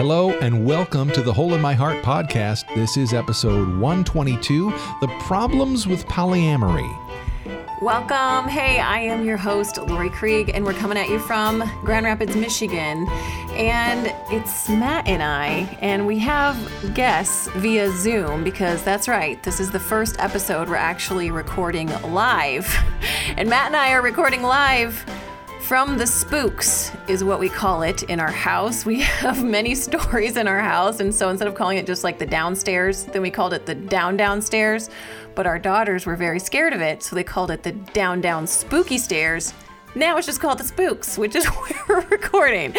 Hello and welcome to the Hole in My Heart podcast. This is episode 122 The Problems with Polyamory. Welcome. Hey, I am your host, Laurie Krieg, and we're coming at you from Grand Rapids, Michigan. And it's Matt and I, and we have guests via Zoom because that's right, this is the first episode we're actually recording live. And Matt and I are recording live from the spooks, is what we call it in our house. We have many stories in our house, and so instead of calling it just like the downstairs, then we called it the down downstairs. But our daughters were very scared of it, so they called it the down down spooky stairs. Now it's just called the spooks, which is where we're recording.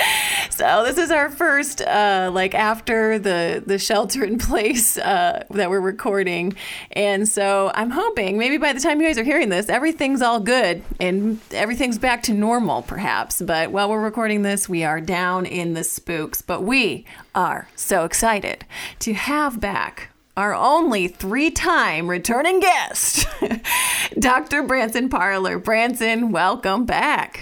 So this is our first, uh, like after the the shelter in place uh, that we're recording, and so I'm hoping maybe by the time you guys are hearing this, everything's all good and everything's back to normal, perhaps. But while we're recording this, we are down in the spooks. But we are so excited to have back our only three time returning guest, Dr. Branson Parler. Branson, welcome back.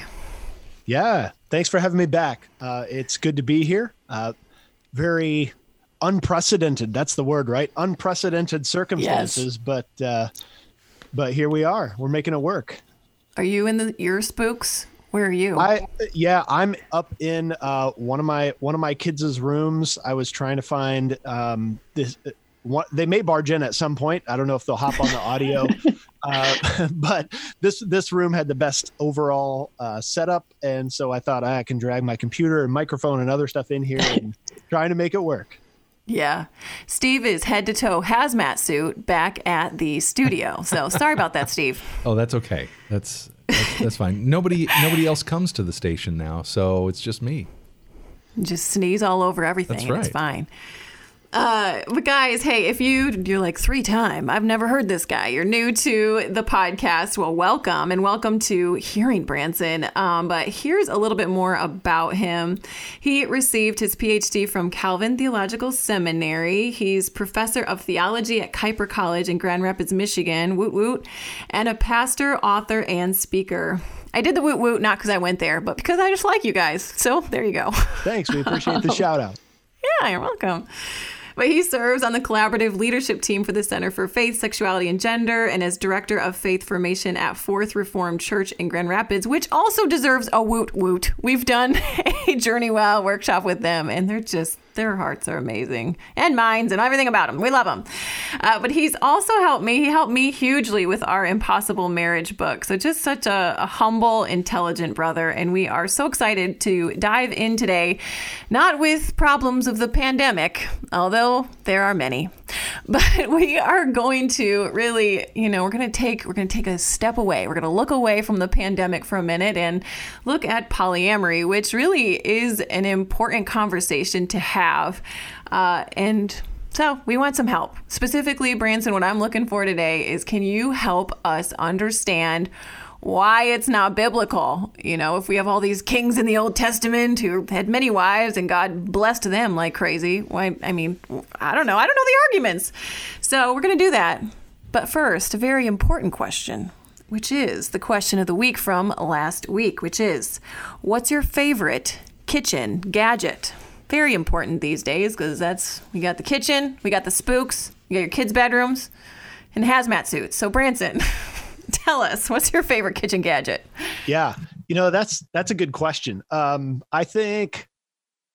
Yeah, thanks for having me back. Uh, it's good to be here. Uh, very unprecedented. That's the word, right? Unprecedented circumstances, yes. but uh, but here we are. We're making it work. Are you in the ear spooks? Where are you? I yeah, I'm up in uh, one of my one of my kids' rooms. I was trying to find um, this one, they may barge in at some point. I don't know if they'll hop on the audio, uh, but this this room had the best overall uh, setup, and so I thought I can drag my computer and microphone and other stuff in here and trying to make it work. Yeah, Steve is head to toe hazmat suit back at the studio. So sorry about that, Steve. Oh, that's okay. That's that's, that's fine. Nobody nobody else comes to the station now, so it's just me. Just sneeze all over everything. That's right. It's fine. Uh, but guys, hey, if you you're like three time, I've never heard this guy. You're new to the podcast. Well, welcome and welcome to Hearing Branson. Um, but here's a little bit more about him. He received his PhD from Calvin Theological Seminary. He's professor of theology at Kuyper College in Grand Rapids, Michigan. Woot woot, and a pastor, author, and speaker. I did the woot woot not because I went there, but because I just like you guys. So there you go. Thanks. We appreciate the shout out. Yeah, you're welcome. But he serves on the collaborative leadership team for the Center for Faith, Sexuality, and Gender and as director of faith formation at Fourth Reformed Church in Grand Rapids, which also deserves a woot woot. We've done a Journey Well workshop with them, and they're just their hearts are amazing and minds and everything about them. We love them. Uh, but he's also helped me. He helped me hugely with our Impossible Marriage book. So just such a, a humble, intelligent brother. And we are so excited to dive in today, not with problems of the pandemic, although there are many, but we are going to really, you know, we're going to take we're going to take a step away. We're going to look away from the pandemic for a minute and look at polyamory, which really is an important conversation to have. Uh, and so we want some help. Specifically, Branson, what I'm looking for today is can you help us understand why it's not biblical? You know, if we have all these kings in the Old Testament who had many wives and God blessed them like crazy, why? I mean, I don't know. I don't know the arguments. So we're going to do that. But first, a very important question which is the question of the week from last week, which is what's your favorite kitchen gadget? very important these days because that's we got the kitchen, we got the spooks, you got your kids' bedrooms, and hazmat suits. So Branson, tell us what's your favorite kitchen gadget? Yeah, you know that's that's a good question. Um, I think.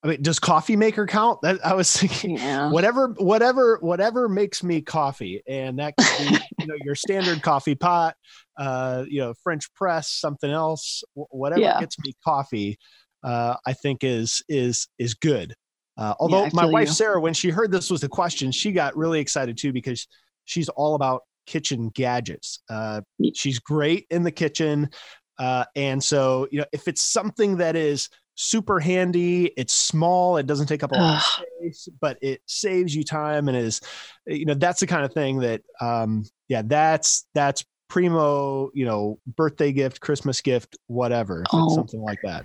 I mean, does coffee maker count? That I was thinking, yeah. whatever, whatever, whatever makes me coffee, and that could be, you know, your standard coffee pot, uh, you know, French press, something else, whatever yeah. gets me coffee uh, I think is is is good. Uh, although yeah, my wife you. Sarah, when she heard this was the question, she got really excited too because she's all about kitchen gadgets. Uh, she's great in the kitchen, uh, and so you know if it's something that is super handy, it's small, it doesn't take up a lot of space, but it saves you time and is you know that's the kind of thing that um, yeah that's that's primo you know birthday gift, Christmas gift, whatever, oh. something like that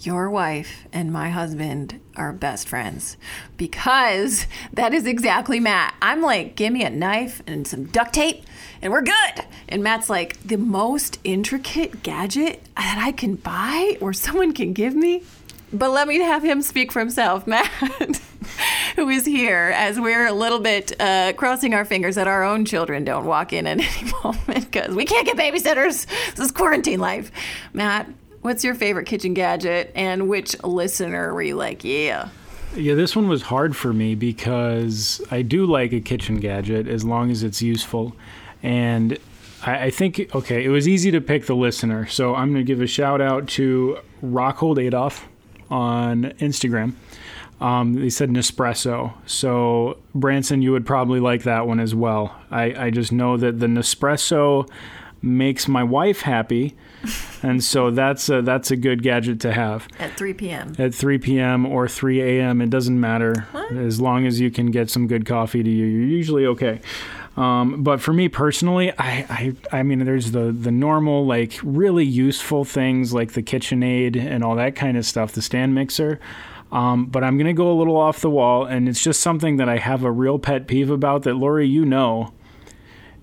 your wife and my husband are best friends because that is exactly Matt. I'm like, give me a knife and some duct tape and we're good. And Matt's like, the most intricate gadget that I can buy or someone can give me. But let me have him speak for himself, Matt, who is here as we're a little bit uh, crossing our fingers that our own children don't walk in at any moment because we can't get babysitters. This is quarantine life. Matt, what's your favorite kitchen gadget and which listener were you like, yeah? Yeah, this one was hard for me because I do like a kitchen gadget as long as it's useful. And I, think, okay, it was easy to pick the listener. So I'm going to give a shout out to Rockhold Adolf on Instagram. Um, they said Nespresso. So, Branson, you would probably like that one as well. I, I just know that the Nespresso makes my wife happy. and so that's a, that's a good gadget to have. At 3 p.m. At 3 p.m. or 3 a.m. It doesn't matter. What? As long as you can get some good coffee to you, you're usually okay. Um, but for me personally, I, I, I mean, there's the the normal like really useful things like the KitchenAid and all that kind of stuff, the stand mixer. Um, but I'm gonna go a little off the wall, and it's just something that I have a real pet peeve about that Laurie, you know,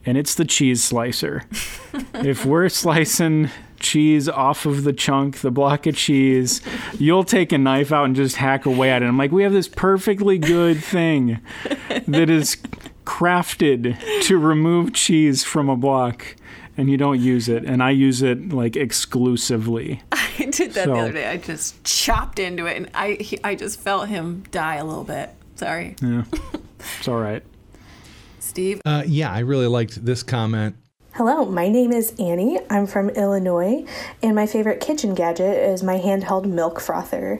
and it's the cheese slicer. if we're slicing cheese off of the chunk, the block of cheese, you'll take a knife out and just hack away at it. I'm like, we have this perfectly good thing that is crafted to remove cheese from a block and you don't use it. And i use it like exclusively. I did that so, the other day. I just chopped into it and i he, i just felt him die a little bit. Sorry. Yeah. It's all right. Steve? Uh, yeah i really liked this comment Hello, my name is Annie. I'm from Illinois, and my favorite kitchen gadget is my handheld milk frother.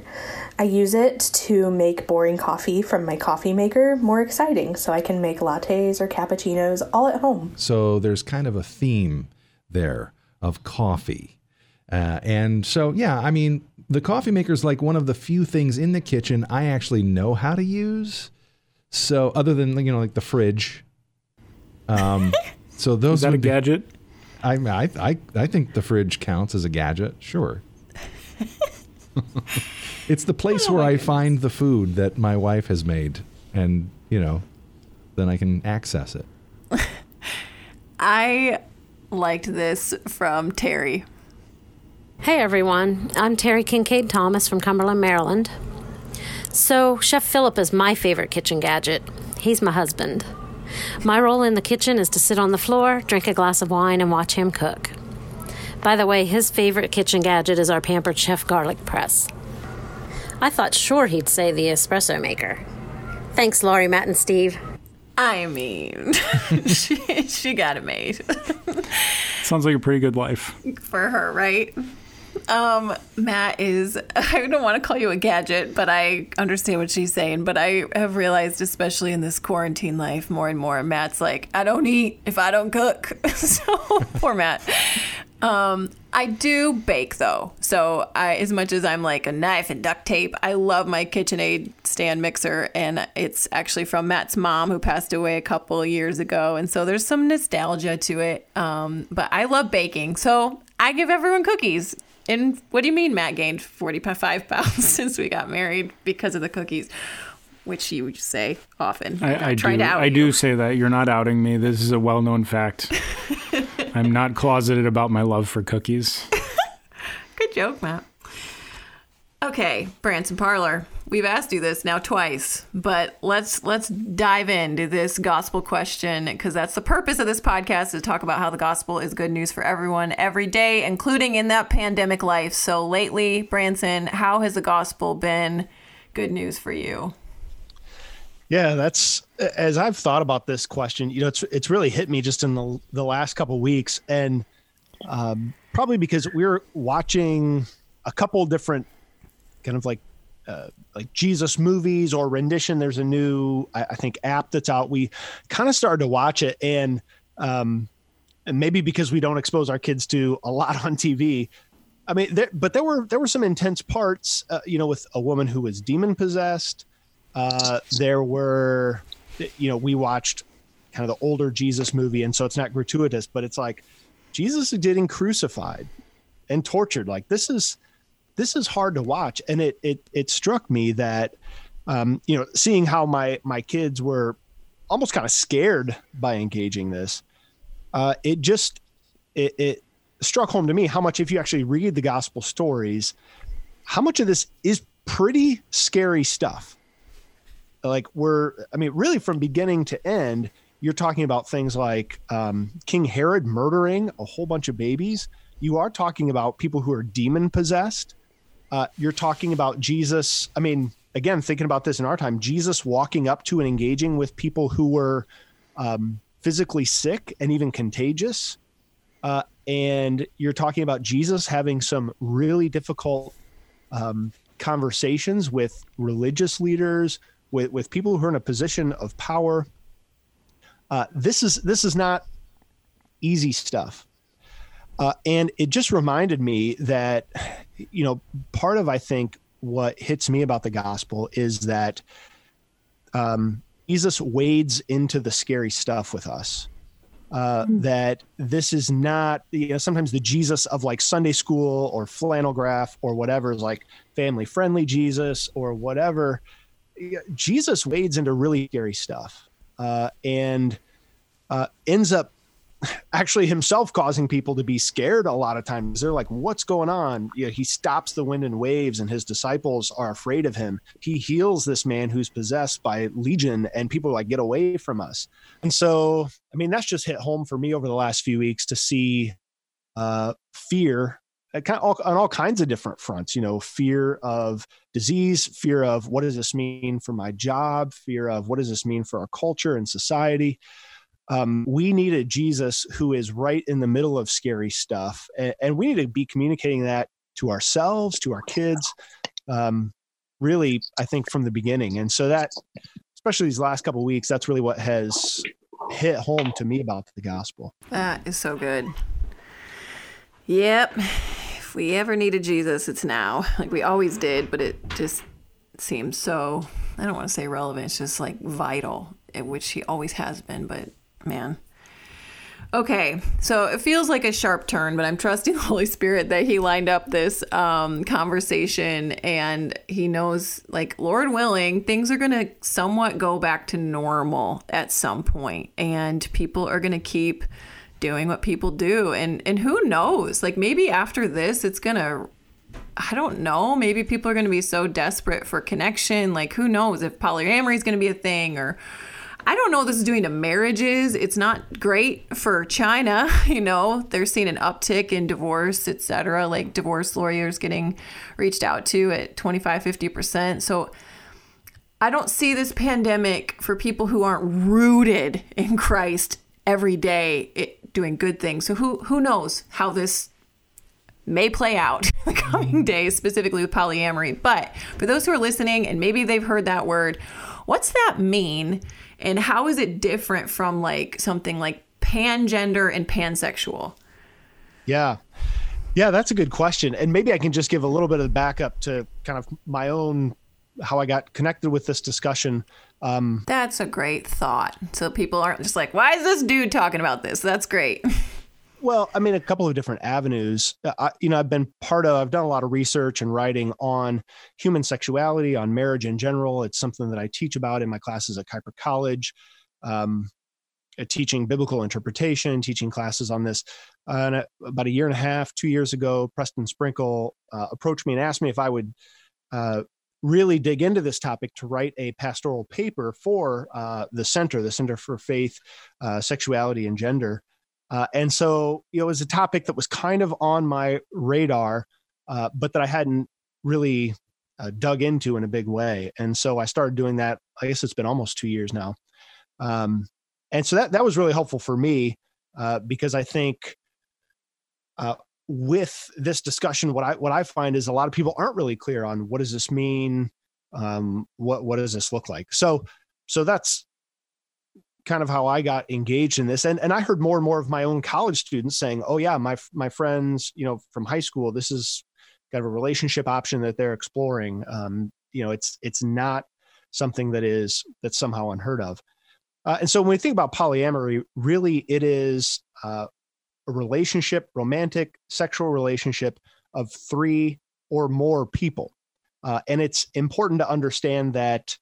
I use it to make boring coffee from my coffee maker more exciting so I can make lattes or cappuccinos all at home. So there's kind of a theme there of coffee. Uh, and so, yeah, I mean, the coffee maker is like one of the few things in the kitchen I actually know how to use. So, other than, you know, like the fridge. Um, So those is that a be, gadget? I, I I I think the fridge counts as a gadget. Sure. it's the place oh, where I goodness. find the food that my wife has made, and you know, then I can access it. I liked this from Terry. Hey everyone, I'm Terry Kincaid Thomas from Cumberland, Maryland. So, Chef Philip is my favorite kitchen gadget. He's my husband. My role in the kitchen is to sit on the floor, drink a glass of wine, and watch him cook. By the way, his favorite kitchen gadget is our pampered chef garlic press. I thought sure he'd say the espresso maker. Thanks, Laurie, Matt, and Steve. I mean, she, she got it made. Sounds like a pretty good life. For her, right? Um, Matt is, I don't want to call you a gadget, but I understand what she's saying. But I have realized, especially in this quarantine life, more and more, Matt's like, I don't eat if I don't cook. so poor Matt. Um, I do bake though. So I, as much as I'm like a knife and duct tape, I love my KitchenAid stand mixer, and it's actually from Matt's mom who passed away a couple years ago, and so there's some nostalgia to it. Um, but I love baking, so I give everyone cookies. And what do you mean Matt gained 45 pounds since we got married because of the cookies? Which you would say often. I, I do. I you. do say that. You're not outing me. This is a well known fact. I'm not closeted about my love for cookies. Good joke, Matt. Okay, Branson Parler. We've asked you this now twice, but let's let's dive into this gospel question because that's the purpose of this podcast to talk about how the gospel is good news for everyone every day, including in that pandemic life. So lately, Branson, how has the gospel been good news for you? Yeah, that's as I've thought about this question. You know, it's it's really hit me just in the the last couple weeks, and um, probably because we're watching a couple different kind of like uh, like Jesus movies or rendition. There's a new, I, I think, app that's out. We kind of started to watch it, and um, and maybe because we don't expose our kids to a lot on TV. I mean, there, but there were there were some intense parts, uh, you know, with a woman who was demon possessed. Uh, there were, you know, we watched kind of the older Jesus movie, and so it's not gratuitous, but it's like Jesus is getting crucified and tortured. Like this is this is hard to watch, and it it it struck me that um, you know seeing how my my kids were almost kind of scared by engaging this, uh, it just it, it struck home to me how much if you actually read the gospel stories, how much of this is pretty scary stuff. Like we're, I mean, really from beginning to end, you're talking about things like um, King Herod murdering a whole bunch of babies. You are talking about people who are demon possessed. Uh, you're talking about Jesus. I mean, again, thinking about this in our time, Jesus walking up to and engaging with people who were um, physically sick and even contagious. Uh, and you're talking about Jesus having some really difficult um, conversations with religious leaders, with, with people who are in a position of power. Uh, this is this is not easy stuff, uh, and it just reminded me that you know part of I think what hits me about the gospel is that um, Jesus wades into the scary stuff with us. Uh, mm. That this is not, you know, sometimes the Jesus of like Sunday school or flannel graph or whatever is like family friendly Jesus or whatever. Jesus wades into really scary stuff uh, and uh, ends up actually himself causing people to be scared a lot of times. They're like, what's going on? You know, he stops the wind and waves, and his disciples are afraid of him. He heals this man who's possessed by legion, and people are like, get away from us. And so, I mean, that's just hit home for me over the last few weeks to see uh, fear kind of on all kinds of different fronts you know fear of disease fear of what does this mean for my job fear of what does this mean for our culture and society um, we need a Jesus who is right in the middle of scary stuff, and, and we need to be communicating that to ourselves, to our kids, um, really, I think from the beginning. And so that, especially these last couple weeks, that's really what has hit home to me about the gospel. That is so good. Yep. If we ever needed Jesus, it's now. Like we always did, but it just seems so, I don't want to say relevant, it's just like vital, which he always has been, but man. Okay, so it feels like a sharp turn, but I'm trusting the Holy Spirit that He lined up this um, conversation and He knows, like, Lord willing, things are going to somewhat go back to normal at some point, and people are going to keep doing what people do. And, and who knows? Like, maybe after this, it's going to I don't know. Maybe people are going to be so desperate for connection. Like, who knows if polyamory is going to be a thing or I don't know what this is doing to marriages. It's not great for China. You know, they're seeing an uptick in divorce, etc. Like divorce lawyers getting reached out to at 25, 50%. So I don't see this pandemic for people who aren't rooted in Christ every day it, doing good things. So who who knows how this may play out in the coming mm-hmm. days, specifically with polyamory. But for those who are listening and maybe they've heard that word, what's that mean? And how is it different from like something like pangender and pansexual? Yeah. Yeah, that's a good question. And maybe I can just give a little bit of the backup to kind of my own how I got connected with this discussion. Um, That's a great thought. So people aren't just like, why is this dude talking about this? That's great. Well, I mean, a couple of different avenues. Uh, I, you know, I've been part of, I've done a lot of research and writing on human sexuality, on marriage in general. It's something that I teach about in my classes at Kuyper College, um, teaching biblical interpretation, teaching classes on this. Uh, and about a year and a half, two years ago, Preston Sprinkle uh, approached me and asked me if I would uh, really dig into this topic to write a pastoral paper for uh, the center, the Center for Faith, uh, Sexuality, and Gender. Uh, and so, you know, it was a topic that was kind of on my radar, uh, but that I hadn't really uh, dug into in a big way. And so I started doing that. I guess it's been almost two years now. Um, and so that, that was really helpful for me uh, because I think uh, with this discussion, what I, what I find is a lot of people aren't really clear on what does this mean? Um, what, what does this look like? So, so that's, kind of how I got engaged in this. And and I heard more and more of my own college students saying, "Oh yeah, my my friends, you know, from high school, this is kind of a relationship option that they're exploring. Um, you know, it's it's not something that is that's somehow unheard of." Uh, and so when we think about polyamory, really it is uh, a relationship, romantic sexual relationship of three or more people. Uh, and it's important to understand that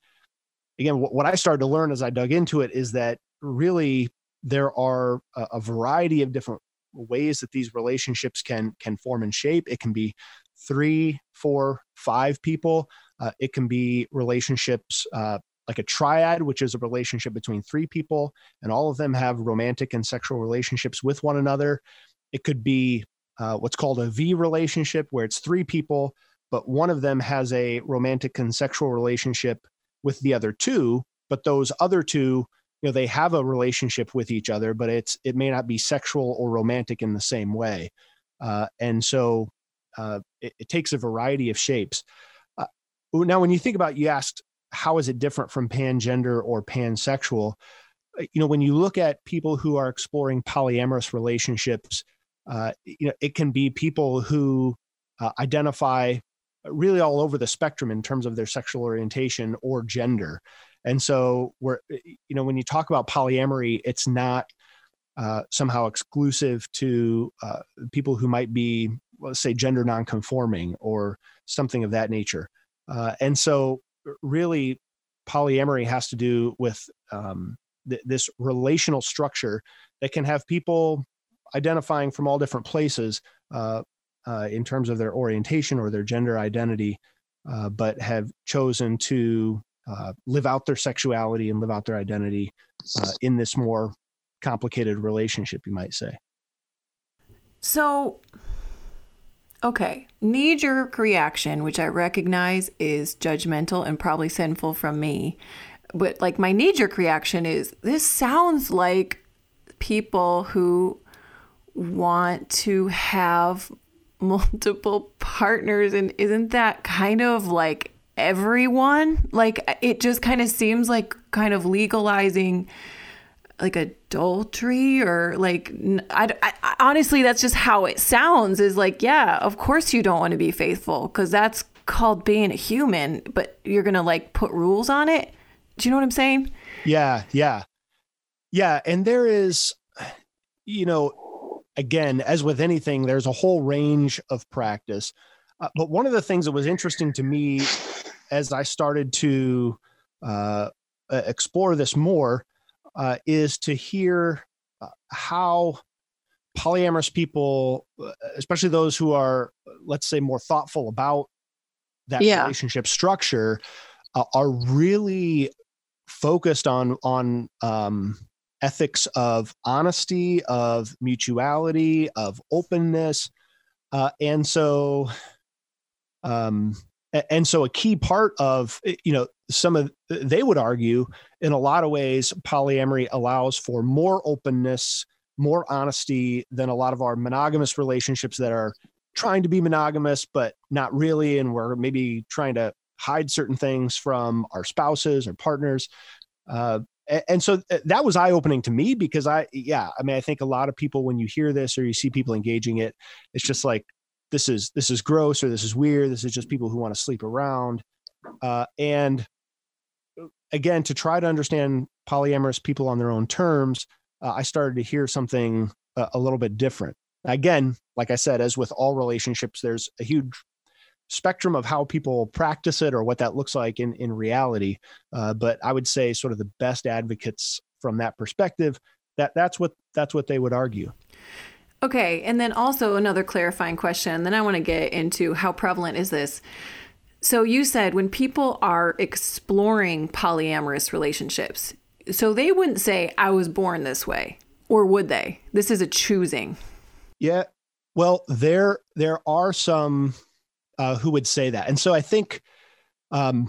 again, what, what I started to learn as I dug into it is that really there are a, a variety of different ways that these relationships can can form and shape. It can be three, four, five people. Uh, it can be relationships uh, like a triad, which is a relationship between three people, and all of them have romantic and sexual relationships with one another. It could be uh, what's called a V relationship, where it's three people, but one of them has a romantic and sexual relationship with the other two, but those other two you know they have a relationship with each other but it's it may not be sexual or romantic in the same way. Uh, and so uh, it, it, takes a variety of shapes. Uh, now when you think about you asked how is it different from pangender or pansexual? Uh, you know when you look at people who are exploring polyamorous relationships uh, you know it can be people who uh, identify really all over the spectrum in terms of their sexual orientation or gender and so we're, eh, you know, when you talk about polyamory, it's not uh, somehow exclusive to uh, people who might be, let's say, gender nonconforming or something of that nature. Uh, and so, really, polyamory has to do with um, th- this relational structure that can have people identifying from all different places uh, in terms of their orientation or their gender identity, uh, but have chosen to uh, live out their sexuality and live out their identity uh, in this more complicated relationship, you might say. So, okay, knee jerk reaction, which I recognize is judgmental and probably sinful from me. But like my knee jerk reaction is this sounds like people who want to have multiple partners and isn't that kind of like everyone. Like it just kind of seems like kind of legalizing like adultery or like I, I, honestly that's just how it sounds is like yeah of course you don't want to be faithful because that's called being a human but you're gonna like put rules on it. Do you know what i'm saying? Yeah yeah. Yeah and there is you know again as with anything there's a whole range of practice uh, but one of the things that was interesting to me as I started to uh, explore this more uh, is to hear uh, how polyamorous people, uh, especially those who are, let's say, more thoughtful about that yeah. relationship structure, uh, are really focused on on um, ethics of honesty, of mutuality, of openness, uh, and so um, and so a key part of eh, you know some of they would argue in a lot of ways polyamory allows for more openness more honesty than a lot of our monogamous relationships that are trying to be monogamous but not really and we're maybe trying to hide certain things from our spouses or partners. Uh, and so eh, that was eye-opening to me because i yeah i mean i think a lot of people when you hear this or you see people engaging it it's just like this is this is gross or this is weird. This is just people who want to sleep around. Uh, and uh, again to try to understand polyamorous people on their own terms uh, i started to hear something uh, a little bit different. Again like i said as with all relationships there's a huge spectrum of how people practice it or what that looks like in in reality uh, but i would say sort of the best advocates from that perspective that that's what that's what they would argue Okay, and then also another clarifying question. Then I want to get into how prevalent is this. So you said when people are exploring polyamorous relationships, so they wouldn't say I was born this way, or would they? This is a choosing. Yeah. Well, there there are some uh, who would say that, and so I think, um,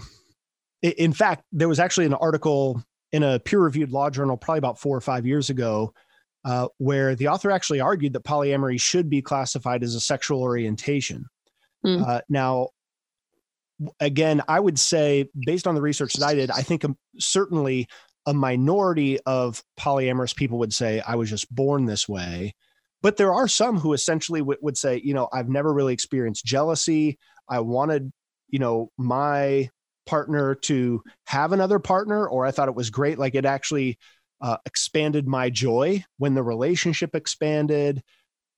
in fact, there was actually an article in a peer-reviewed law journal probably about four or five years ago uh, where the author actually argued that polyamory should be classified as a sexual orientation. Mm. Uh, now, again, I would say, based on the research that I did, I think um, certainly a minority of polyamorous people would say, I was just born this way. But there are some who essentially w- would say, you know, I've never really experienced jealousy. I wanted, you know, my partner to have another partner, or I thought it was great. Like it actually uh, expanded my joy when the relationship expanded.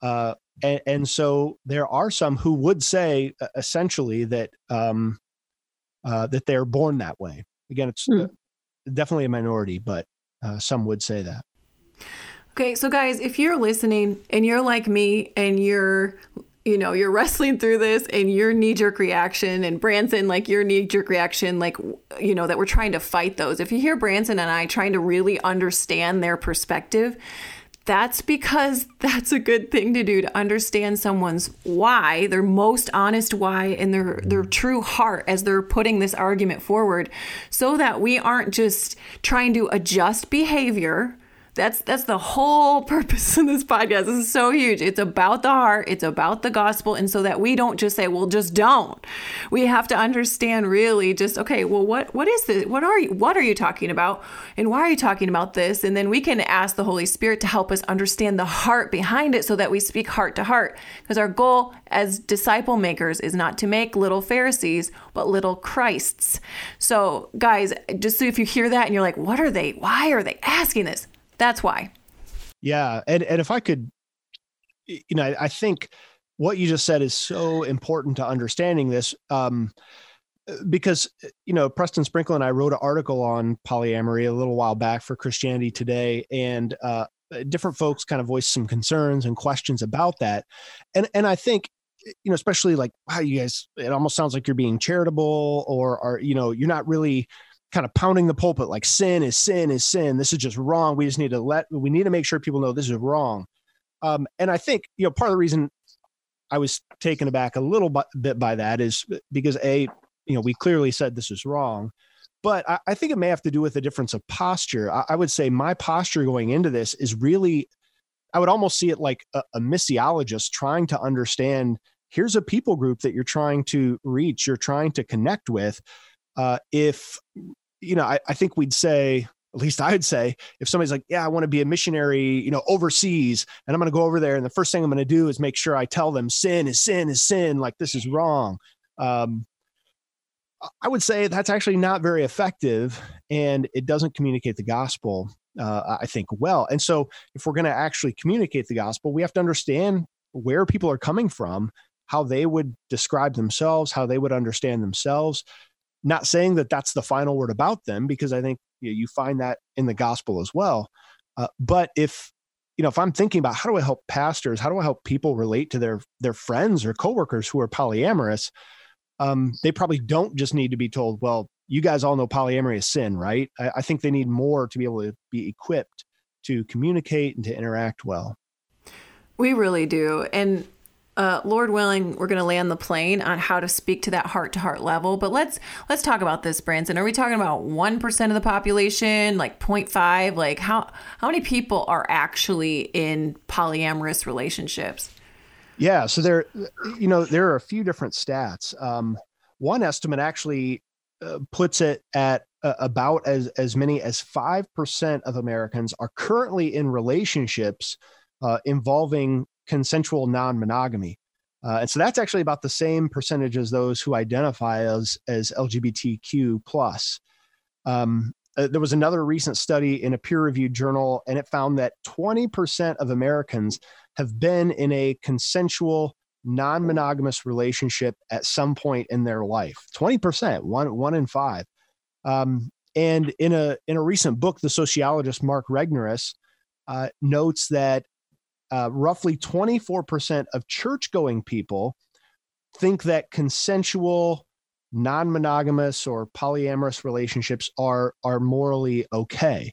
Uh, and, and, so there are some who would say uh, essentially that um, uh, that they're born that way. Again, it's mm. definitely a minority, but uh, some would say that. Okay, so guys, if you're listening and you're like me and you're you know, you're wrestling through this and your knee jerk reaction and Branson, like your knee jerk reaction, like, you know, that we're trying to fight those. If you hear Branson and I trying to really understand their perspective, that's because that's a good thing to do to understand someone's why, their most honest why and their their true heart as they're putting this argument forward so that we aren't just trying to adjust behavior that's that's the whole purpose of this podcast. This is so huge. It's about the heart, it's about the gospel and so that we don't just say, "Well, just don't." We have to understand really just okay, well what what is this? What are you what are you talking about? And why are you talking about this? And then we can ask the Holy Spirit to help us understand the heart behind it so that we speak heart to heart. Because our goal as disciple makers is not to make little Pharisees, but little Christs. So, guys, just so if you hear that and you're like, "What are they? Why are they asking this?" That's why. Yeah, and and if I could, you know, I, think what you just said is so important to understanding this. Um, because you know Preston Sprinkle and I wrote an article on polyamory a little while back for Christianity Today, and uh, different folks kind of voiced some concerns and questions about that, and and I think you know especially like wow you guys it almost sounds like you're being charitable or are you know you're not really kind of pounding the pulpit like sin is sin is sin. This is just wrong. We just need to let we need to make sure people know this is wrong. Um, and I think you know part of the reason I was taken aback a little bit by that is because a you know we clearly said this is wrong, but I, I think it may have to do with the difference of posture. I, I, would say my posture going into this is really, I would almost see it like a, a missiologist trying to understand. Here's a people group that you're trying to reach, you're trying to connect with. Uh, if you know, I, I think we'd say, at least I'd say, if somebody's like, yeah, I want to be a missionary, you know, overseas, and I'm going to go over there, and the first thing I'm going to do is make sure I tell them sin is sin is sin, like this is wrong. Um, I would say that's actually not very effective, and it doesn't communicate the gospel. Uh, I think well, and so if we're going to actually communicate the gospel, we have to understand where people are coming from, how they would describe themselves, how they would understand themselves, not saying that that's the final word about them, because I think you, know, you find that in the gospel as well. Uh, but if you know, if I'm thinking about how do I help pastors, how do I help people relate to their their friends or coworkers who are polyamorous, um, they probably don't just need to be told, well, you guys all know polyamory is sin, right? I, I think they need more to be able to be equipped to communicate and to interact well. We really do. And uh, Lord willing, we're going to land the plane on how to speak to that heart to heart level. But let's let's talk about this, Branson. Are we talking about one percent of the population, like 0.5? Like how how many people are actually in polyamorous relationships? Yeah, so there, you know, there are a few different stats. Um, one estimate actually uh, puts it at uh, about as as many as five percent of Americans are currently in relationships uh, involving consensual non-monogamy. Uh, and so that's actually about the same percentage as those who identify as as LGBTQ plus. Um, uh, there was another recent study in a peer-reviewed journal, and it found that 20% of Americans have been in a consensual non-monogamous relationship at some point in their life. 20%, one one in five. Um, and in a in a recent book, the sociologist Mark Regnerus uh, notes that uh, roughly 24% of church going people think that consensual non-monogamous or polyamorous relationships are are morally okay.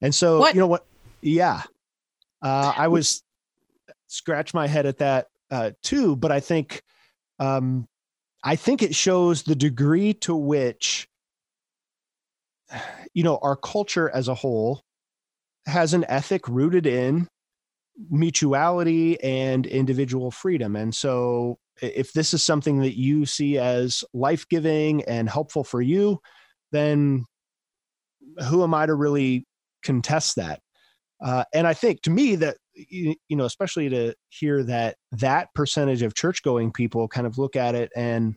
And so what? you know what? Yeah. Uh, i was scratch my head at that uh, too but i think um, i think it shows the degree to which you know our culture as a whole has an ethic rooted in mutuality and individual freedom. And so, if this is something that you see as life giving and helpful for you, then who am I to really contest that? Uh, and I think to me that, you, you know, especially to hear that that percentage of church going people kind of look at it and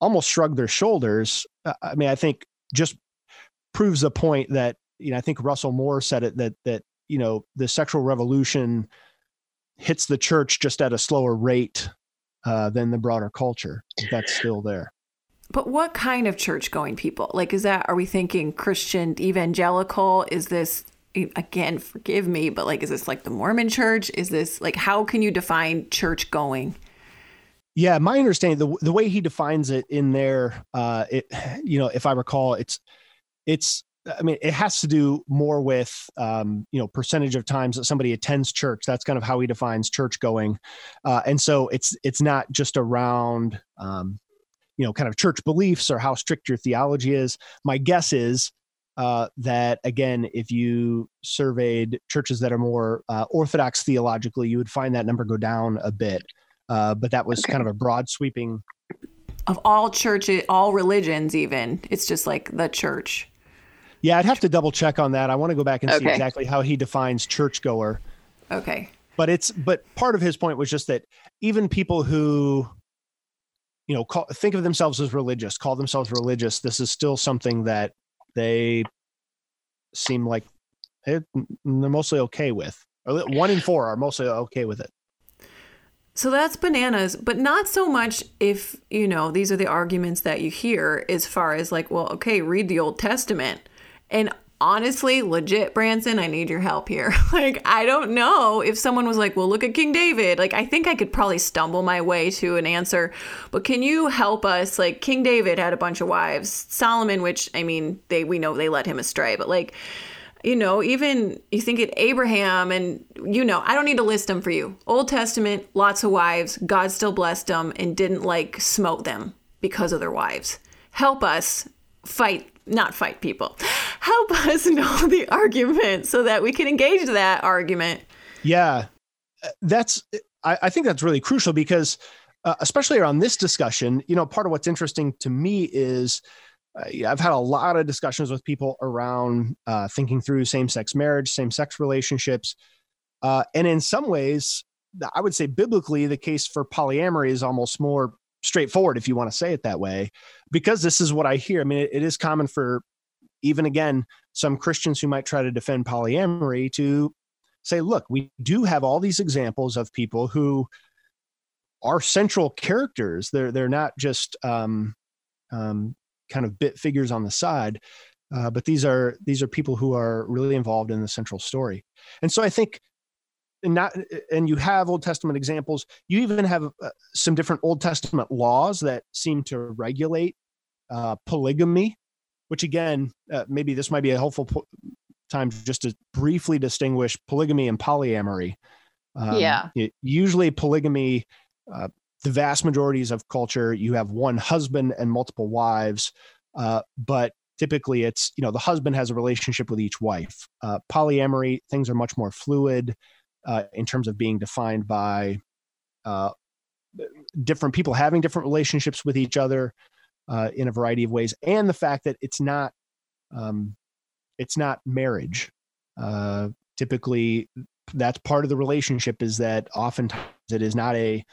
almost shrug their shoulders. Uh, I mean, I think just proves a point that, you know, I think Russell Moore said it that, that you know the sexual revolution hits the church just at a slower rate uh, than the broader culture. That's still there. But what kind of church going people? Like, is that, are we thinking Christian evangelical? Is this, again, forgive me, but like, is this like the Mormon church? Is this like, how can you define church going? Yeah, my understanding the the way he defines it in there, uh, it you know, if I recall, it's it's I mean, it has to do more with um, you know percentage of times that somebody attends church. That's kind of how he defines church going, uh, and so it's it's not just around um, you know kind of church beliefs or how strict your theology is. My guess is uh, that again, if you surveyed churches that are more uh, orthodox theologically, you would find that number go down a bit. Uh, but that was okay. kind of a broad sweeping of all churches, all religions, even. It's just like the church. Yeah, I'd have to double check on that. I want to go back and okay. see exactly how he defines churchgoer. Okay. But it's but part of his point was just that even people who you know call, think of themselves as religious, call themselves religious, this is still something that they seem like they're mostly okay with. One in four are mostly okay with it. So that's bananas, but not so much if, you know, these are the arguments that you hear as far as like, well, okay, read the Old Testament. And honestly, legit, Branson, I need your help here. like, I don't know if someone was like, well, look at King David. Like, I think I could probably stumble my way to an answer, but can you help us? Like, King David had a bunch of wives. Solomon, which, I mean, they, we know they led him astray, but like, you know, even you think it Abraham and you know, I don't need to list them for you. Old Testament, lots of wives. God still blessed them and didn't like smote them because of their wives. Help us fight, not fight people. Help us know the argument so that we can engage that argument. Yeah, that's. I, I think that's really crucial because, uh, especially around this discussion, you know, part of what's interesting to me is uh, I've had a lot of discussions with people around uh, thinking through same sex marriage, same sex relationships. Uh, and in some ways, I would say biblically, the case for polyamory is almost more straightforward, if you want to say it that way, because this is what I hear. I mean, it, it is common for even again, some Christians who might try to defend polyamory to say, look, we do have all these examples of people who are central characters. They're, they're not just, um, um, kind of bit figures on the side. Uh, but these are these are people who are really involved in the central story, and so I think, and not and you have Old Testament examples. You even have uh, some different Old Testament laws that seem to regulate uh, polygamy, which again, uh, maybe this might be a helpful po- time just to briefly distinguish polygamy and polyamory. Um, yeah. It, usually, polygamy uh, the vast majorities of culture you have one husband and multiple wives uh, but typically it's you know the husband has a relationship with each wife uh, polyamory things are much more fluid uh, in terms of being defined by uh, different people having different relationships with each other uh, in a variety of ways and the fact that it's not um, it's not marriage. Uh, typically that's part of the relationship is that oftentimes it is not a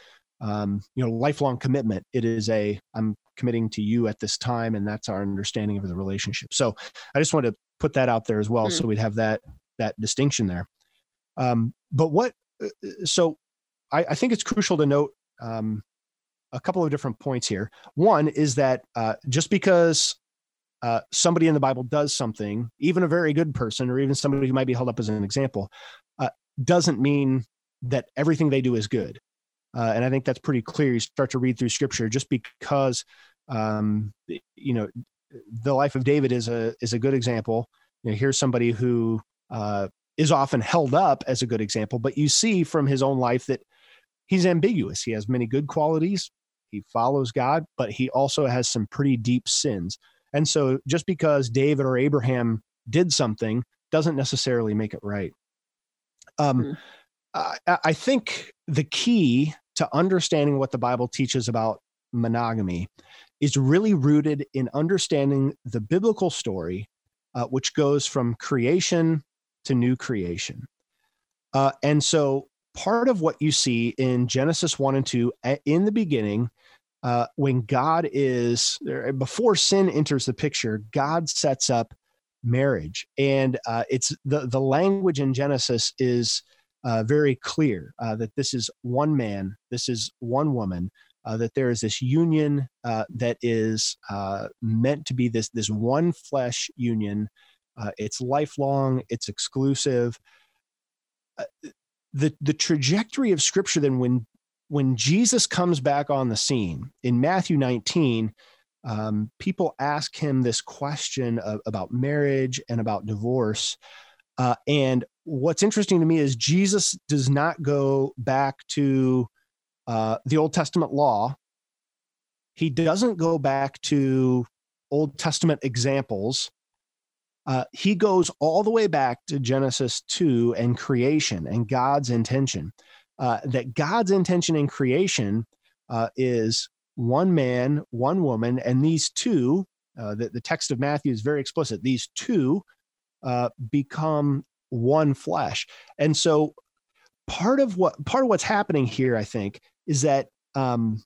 um, you know lifelong commitment. It is a i'm committing to you at this time and that's our understanding of the relationship. So i just want to put that out there as well mm. so we'd have that that distinction there um, but what uh, so I, I, think it's crucial to note um, a couple of different points here one is that uh, just because uh, somebody in the bible does something even a very good person or even somebody who might be held up as an example uh, doesn't mean that everything they do is good uh, and I think that's pretty clear. You start to read through scripture just because, um, you know, the life of David is a is a good example. You know, here's somebody who uh, is often held up as a good example, but you see from his own life that he's ambiguous. He has many good qualities. He follows God, but he also has some pretty deep sins. And so, just because David or Abraham did something doesn't necessarily make it right. Um, mm. I, I think the key to understanding what the Bible teaches about monogamy is really rooted in understanding the biblical story, uh, which goes from creation to new creation. Uh, and so, part of what you see in Genesis 1 and 2, in the beginning, uh, when God is, before sin enters the picture, God sets up marriage. And uh, it's the, the language in Genesis is uh, very clear uh, that this is one man, this is one woman, uh, that there is this union that is meant to be this this one flesh union Uh, it's lifelong. It's exclusive. Uh, the the trajectory of Scripture then when when Jesus comes back on the scene in Matthew 19, um, people ask him this question of, about marriage and about divorce. Uh, and what's interesting to me is Jesus does not go back to uh, the Old Testament law. He doesn't go back to Old Testament examples. Uh, he goes all the way back to Genesis 2 and creation and God's intention. Uh, that God's intention in creation uh, is one man, one woman, and these two, uh, the, the text of Matthew is very explicit, these two uh, become one flesh. And so part of what part of what's happening here, I think, is that um,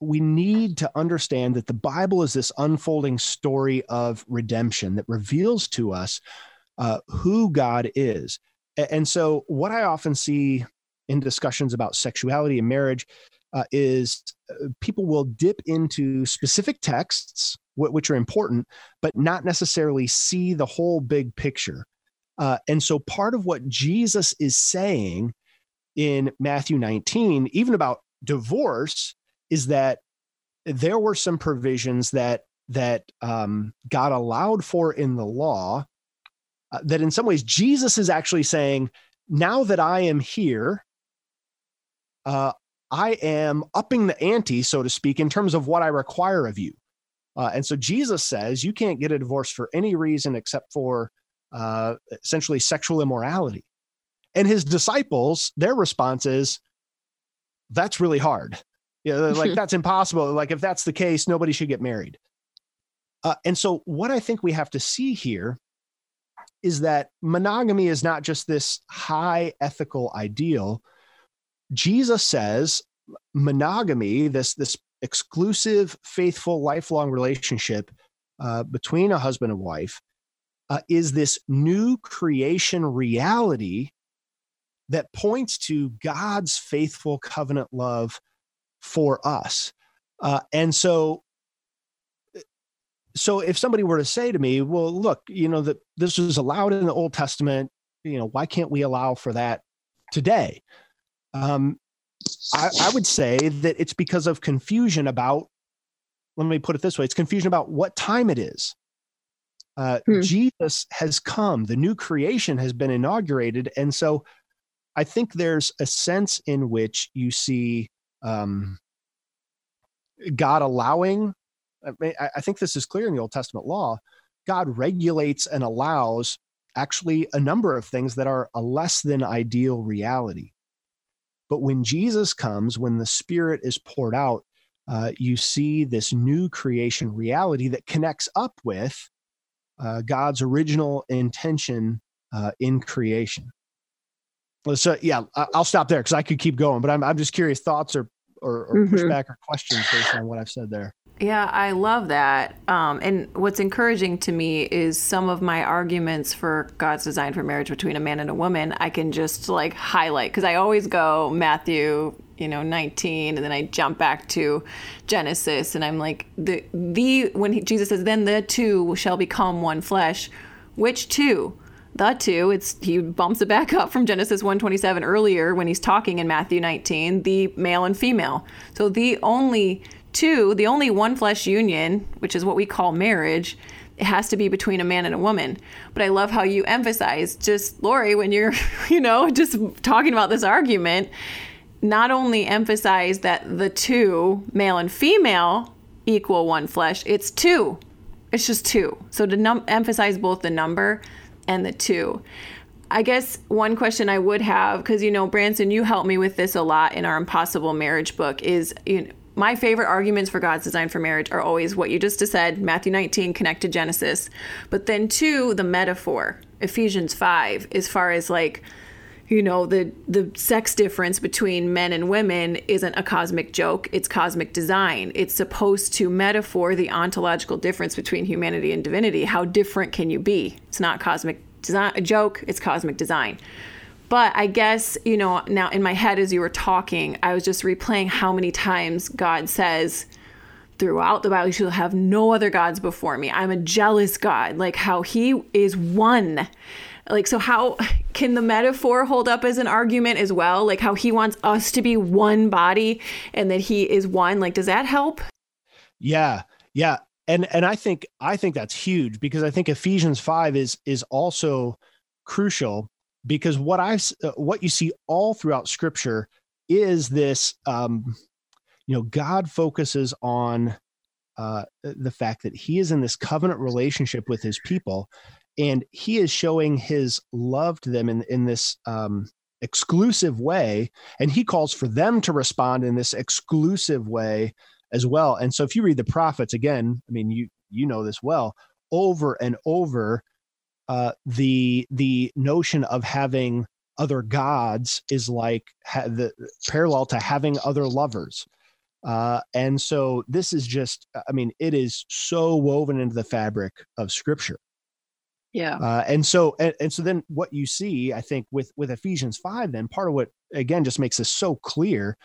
we need to understand that the Bible is this unfolding story of redemption that reveals to us uh, who God is. And so, what I often see in discussions about sexuality and marriage uh, is uh, people will dip into specific texts, which are important, but not necessarily see the whole big picture. Uh, and so, part of what Jesus is saying in Matthew 19, even about divorce, is that there were some provisions that that um, God allowed for in the law. Uh, that in some ways Jesus is actually saying, now that I am here, uh, I am upping the ante, so to speak, in terms of what I require of you. Uh, and so Jesus says you can't get a divorce for any reason except for uh, essentially sexual immorality. And his disciples, their response is, that's really hard. Yeah, you know, like that's impossible. Like if that's the case, nobody should get married. Uh, and so what I think we have to see here is that monogamy is not just this high ethical ideal Jesus says monogamy, this this exclusive, faithful, lifelong relationship uh, between a husband and wife, uh, is this new creation reality that points to God's faithful covenant love for us. Uh, and so, so if somebody were to say to me, "Well, look, you know that this was allowed in the Old Testament, you know, why can't we allow for that today?" Um, I, I would say that it's because of confusion about, let me put it this way it's confusion about what time it is. Uh, hmm. Jesus has come, the new creation has been inaugurated. And so I think there's a sense in which you see um, God allowing, I, mean, I think this is clear in the Old Testament law. God regulates and allows actually a number of things that are a less than ideal reality. But when Jesus comes, when the Spirit is poured out, uh, you see this new creation reality that connects up with uh, God's original intention uh, in creation. So yeah, I'll stop there because I could keep going, but I'm I'm just curious thoughts or or, or mm-hmm. pushback or questions based on what I've said there. Yeah, I love that. Um, and what's encouraging to me is some of my arguments for God's design for marriage between a man and a woman. I can just like highlight because I always go Matthew, you know, 19, and then I jump back to Genesis, and I'm like the the when he, Jesus says, "Then the two shall become one flesh." Which two? The two it's he bumps it back up from genesis 127 earlier when he's talking in matthew 19 the male and female so the only Two, the only one flesh union, which is what we call marriage, it has to be between a man and a woman. But I love how you emphasize just Laurie when you're, you know, just talking about this argument, not only emphasize that the two, male and female, equal one flesh, it's two. It's just two. So to num- emphasize both the number and the two. I guess one question I would have, because you know, Branson, you helped me with this a lot in our Impossible Marriage book, is you know, my favorite arguments for God's design for marriage are always what you just said, Matthew 19, connect to Genesis. But then, two, the metaphor, Ephesians 5, as far as like, you know, the, the sex difference between men and women isn't a cosmic joke, it's cosmic design. It's supposed to metaphor the ontological difference between humanity and divinity. How different can you be? It's not cosmic design, a joke, it's cosmic design. But I guess, you know, now in my head as you were talking, I was just replaying how many times God says throughout the Bible, you shall have no other gods before me. I'm a jealous God. Like how he is one. Like, so how can the metaphor hold up as an argument as well? Like how he wants us to be one body and that he is one. Like, does that help? Yeah. Yeah. And, and I think, I think that's huge because I think Ephesians 5 is, is also crucial because what I've, uh, what you see all throughout scripture is this, um, you know, God focuses on uh, the fact that he is in this covenant relationship with his people and he is showing his love to them in, in this um, exclusive way and he calls for them to respond in this exclusive way as well and so if you read the prophets again i mean you you know this well over and over uh, the the notion of having other gods is like ha- the parallel to having other lovers uh, and so this is just, I mean, it is so woven into the fabric of scripture. Yeah. Uh, and so, and, and so then what you see, I think with, with Ephesians 5, then part of what, again, just makes this so clear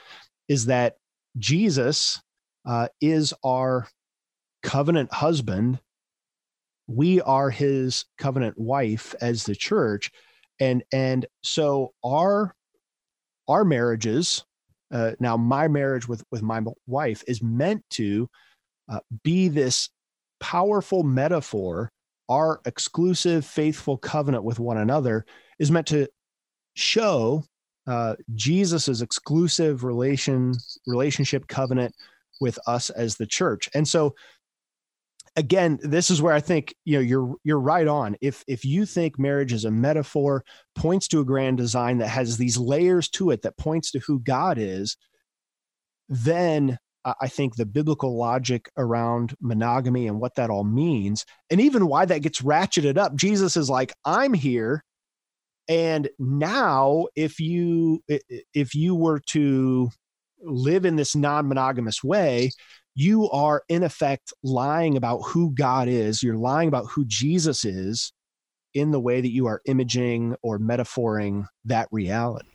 is that Jesus uh, is our covenant husband. We are his covenant wife as the church. And, and so our, our marriages uh, now my marriage with with my wife is meant to uh, be this powerful metaphor our exclusive faithful covenant with one another is meant to show uh, jesus's exclusive relation relationship covenant with us as the church. And so again this is where i think you know you're you're right on. If if you think marriage is a metaphor points to a grand design that has these layers to it that points to who god is then i think the biblical logic around monogamy and what that all means and even why that gets ratcheted up jesus is like i'm here and now if you if you were to live in this non-monogamous way you are in effect lying about who God is. You're lying about who Jesus is in the way that you are imaging or metaphoring that reality.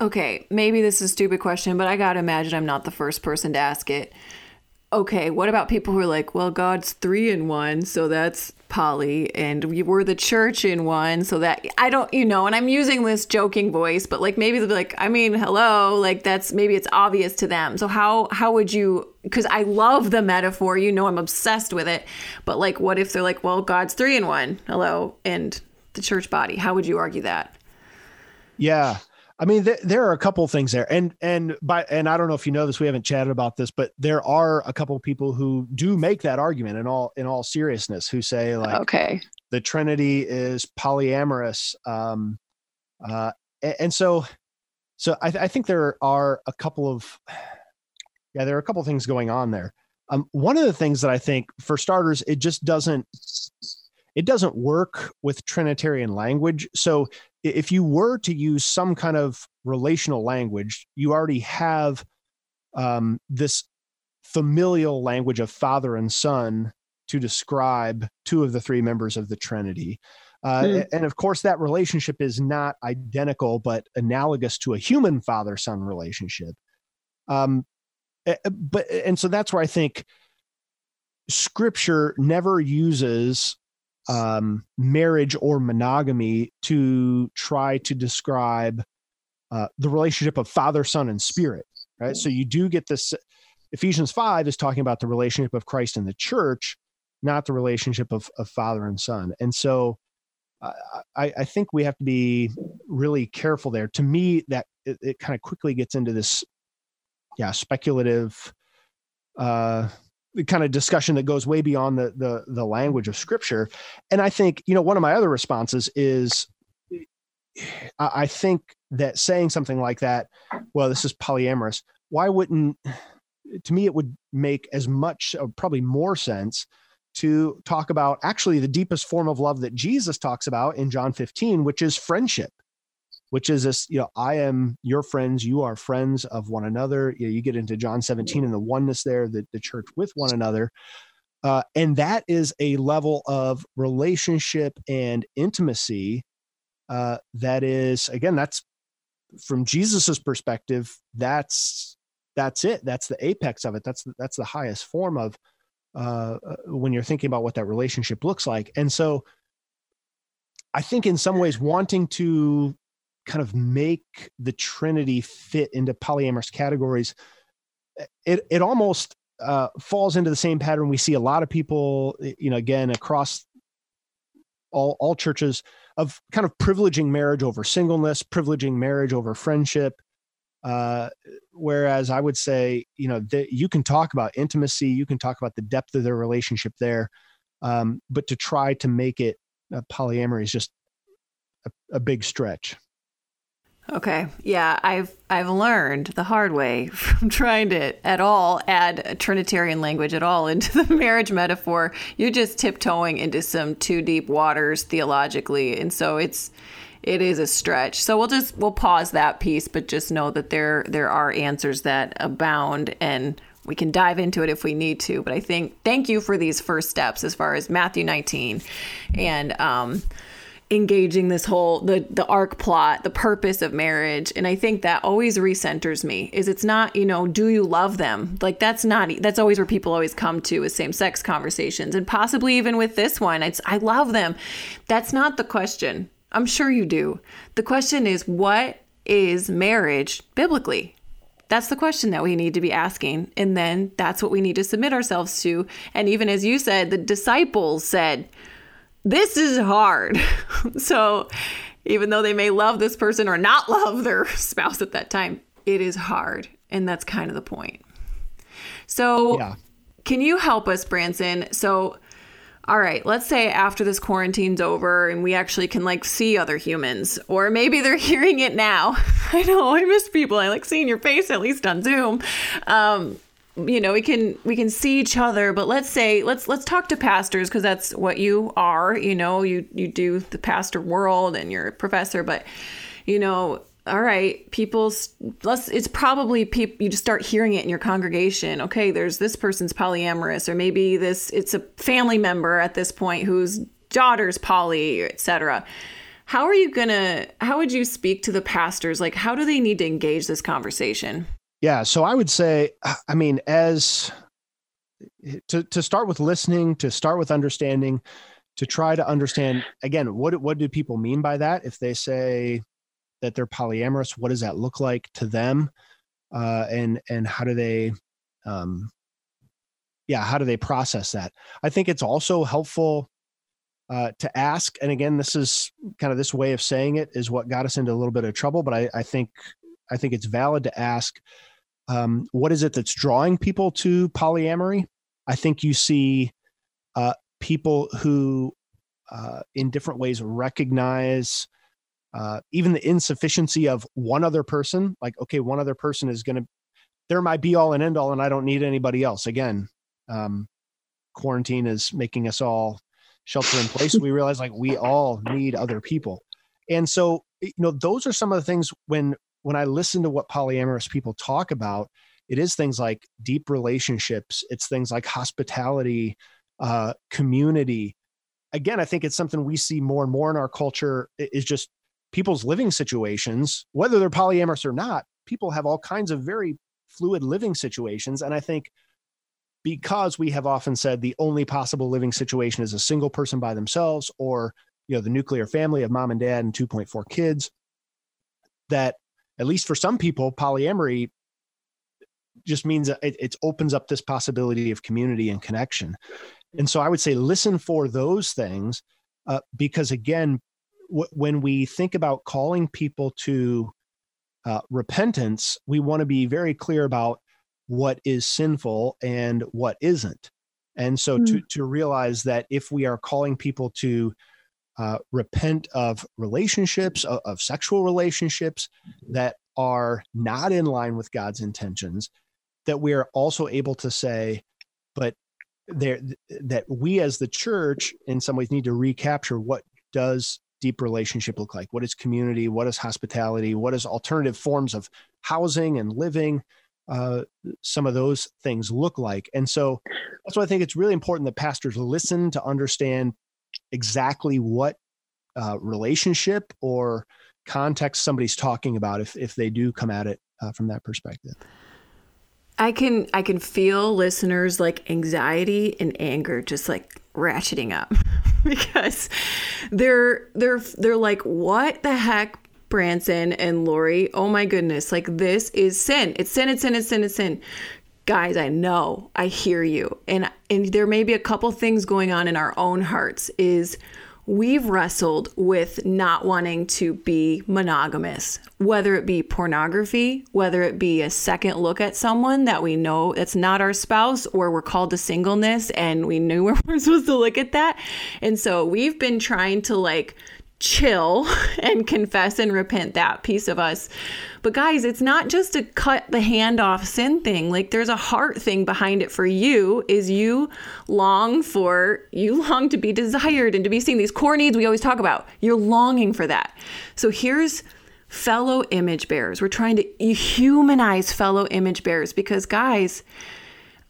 Okay, maybe this is a stupid question, but I got to imagine I'm not the first person to ask it okay, what about people who are like, well, God's three in one, so that's poly, and we were the church in one, so that I don't, you know, and I'm using this joking voice, but like maybe they'll be like, I mean, hello, like that's maybe it's obvious to them. So how how would you? Because I love the metaphor, you know, I'm obsessed with it, but like, what if they're like, well, God's three in one, hello, and the church body? How would you argue that? Yeah. I mean, th- there are a couple things there, and and by and I don't know if you know this, we haven't chatted about this, but there are a couple people who do make that argument in all in all seriousness, who say like, okay, the Trinity is polyamorous, um, uh, and, and so so I, I, think there are a couple of yeah, there are a couple of things going on there. Um, one of the things that I think, for starters, it just doesn't it doesn't work with Trinitarian language. So if you were to use some kind of relational language, you already have um, this familial language of father and son to describe two of the three members of the Trinity. Uh, mm. And of course, that relationship is not identical, but analogous to a human father son relationship. Um, but and so that's where I think scripture never uses um, marriage or monogamy to try to describe uh, the relationship of father, son, and spirit. Right. So you do get this. Ephesians five is talking about the relationship of Christ and the church, not the relationship of, of father and son. And so uh, I, I, think we have to be really careful there. To me, that it, it kind of quickly gets into this, yeah, speculative uh, kind of discussion that goes way beyond the, the the language of scripture. And i think you know one of my other responses is i think that saying something like that well this is polyamorous why wouldn't to me it would make as much probably more sense to talk about actually the deepest form of love that jesus talks about in john 15 which is friendship which is this, you know, I am your friends, you are friends of one another. You, know, you get into John 17 and the oneness there, the, the church with one another. Uh, and that is a level of relationship and intimacy uh, that is, again, that's from Jesus's perspective, that's that's it. That's the apex of it. That's the, that's the highest form of uh, uh, when you're thinking about what that relationship looks like. And so, I think in some ways, wanting to kind of make the Trinity fit into polyamorous categories, it it almost uh, falls into the same pattern we see a lot of people, you know, again across all all churches of kind of privileging marriage over singleness, privileging marriage over friendship. Uh, whereas I would say, you know, that you can talk about intimacy, you can talk about the depth of their relationship there, um, but to try to make it uh, polyamory is just a, a big stretch. Okay. Yeah, I've I've learned the hard way from trying to at all add Trinitarian language at all into the marriage metaphor. You're just tiptoeing into some too deep waters theologically, and so it's it is a stretch. So we'll just we'll pause that piece, but just know that there there are answers that abound and we can dive into it if we need to. But I think thank you for these first steps as far as Matthew 19 and um engaging this whole the the arc plot the purpose of marriage. And i think that always recenters me is it's not you know do you love them? Like that's not that's always where people always come to with same sex conversations. And possibly even with this one it's i love them. That's not the question. I'm sure you do. The question is what is marriage biblically? That's the question that we need to be asking. And then that's what we need to submit ourselves to. And even as you said, the disciples said, this is hard. so, even though they may love this person or not love their spouse at that time, it is hard. And that's kind of the point. So, yeah. can you help us, Branson? So, all right, let's say after this quarantine's over and we actually can like see other humans, or maybe they're hearing it now. I know I miss people. I like seeing your face at least on Zoom. Um, you know we can we can see each other but let's say let's let's talk to pastors because that's what you are you know you you do the pastor world and you're a professor but you know all right people's let's it's probably people you just start hearing it in your congregation. Okay there's this person's polyamorous or maybe this it's a family member at this point whose daughter's poly etc how are you gonna how would you speak to the pastors? Like how do they need to engage this conversation yeah. So I would say, I mean, as to, to start with listening, to start with understanding, to try to understand again, what, what do people mean by that? If they say that they're polyamorous, what does that look like to them? Uh, and, and how do they, um, yeah, how do they process that? I think it's also helpful uh, to ask. And again, this is kind of this way of saying it is what got us into a little bit of trouble. But I, I think I think it's valid to ask um, what is it that's drawing people to polyamory? I think you see uh, people who, uh, in different ways, recognize uh, even the insufficiency of one other person. Like, okay, one other person is going to, they're my be all and end all, and I don't need anybody else. Again, um, quarantine is making us all shelter in place. we realize like we all need other people. And so, you know, those are some of the things when when I listen to what polyamorous people talk about, it is things like deep relationships, it's things like hospitality, uh, community. Again, I think it's something we see more and more in our culture is just people's living situations, whether they're polyamorous or not. People have all kinds of very fluid living situations. And I think because we have often said the only possible living situation is a single person by themselves or you know the nuclear family of mom and dad and 2.4 kids that at least for some people, polyamory just means it, it opens up this possibility of community and connection. And so I would say listen for those things uh, because, again, w- when we think about calling people to uh, repentance, we want to be very clear about what is sinful and what isn't. And so mm. to, to realize that if we are calling people to uh, repent of relationships, of, of sexual relationships that are not in line with God's intentions, that we are also able to say, but there that we as the church in some ways need to recapture what does deep relationship look like? What is community? What is hospitality? What is alternative forms of housing and living? Uh, some of those things look like. And so that's why i think it's really important that pastors listen to understand exactly what uh, relationship or context somebody's talking about if, if they do come at it uh, from that perspective. I can I can feel listeners like anxiety and anger just like ratcheting up because they're they're they're like what the heck Branson and Laurie? Oh my goodness like this is sin. It's sin it's sin it's sin it's sin guys I know I hear you and and there may be a couple things going on in our own hearts is we've wrestled with not wanting to be monogamous, whether it be pornography, whether it be a second look at someone that we know it's not our spouse, or we're called to singleness and we knew we weren't supposed to look at that. And so we've been trying to like chill and confess and repent that piece of us. But guys, it's not just a cut the hand off sin thing. Like there's a heart thing behind it for you is you long for you long to be desired and to be seen. These core needs we always talk about. You're longing for that. So here's fellow image bearers. We're trying to humanize fellow image bearers because guys,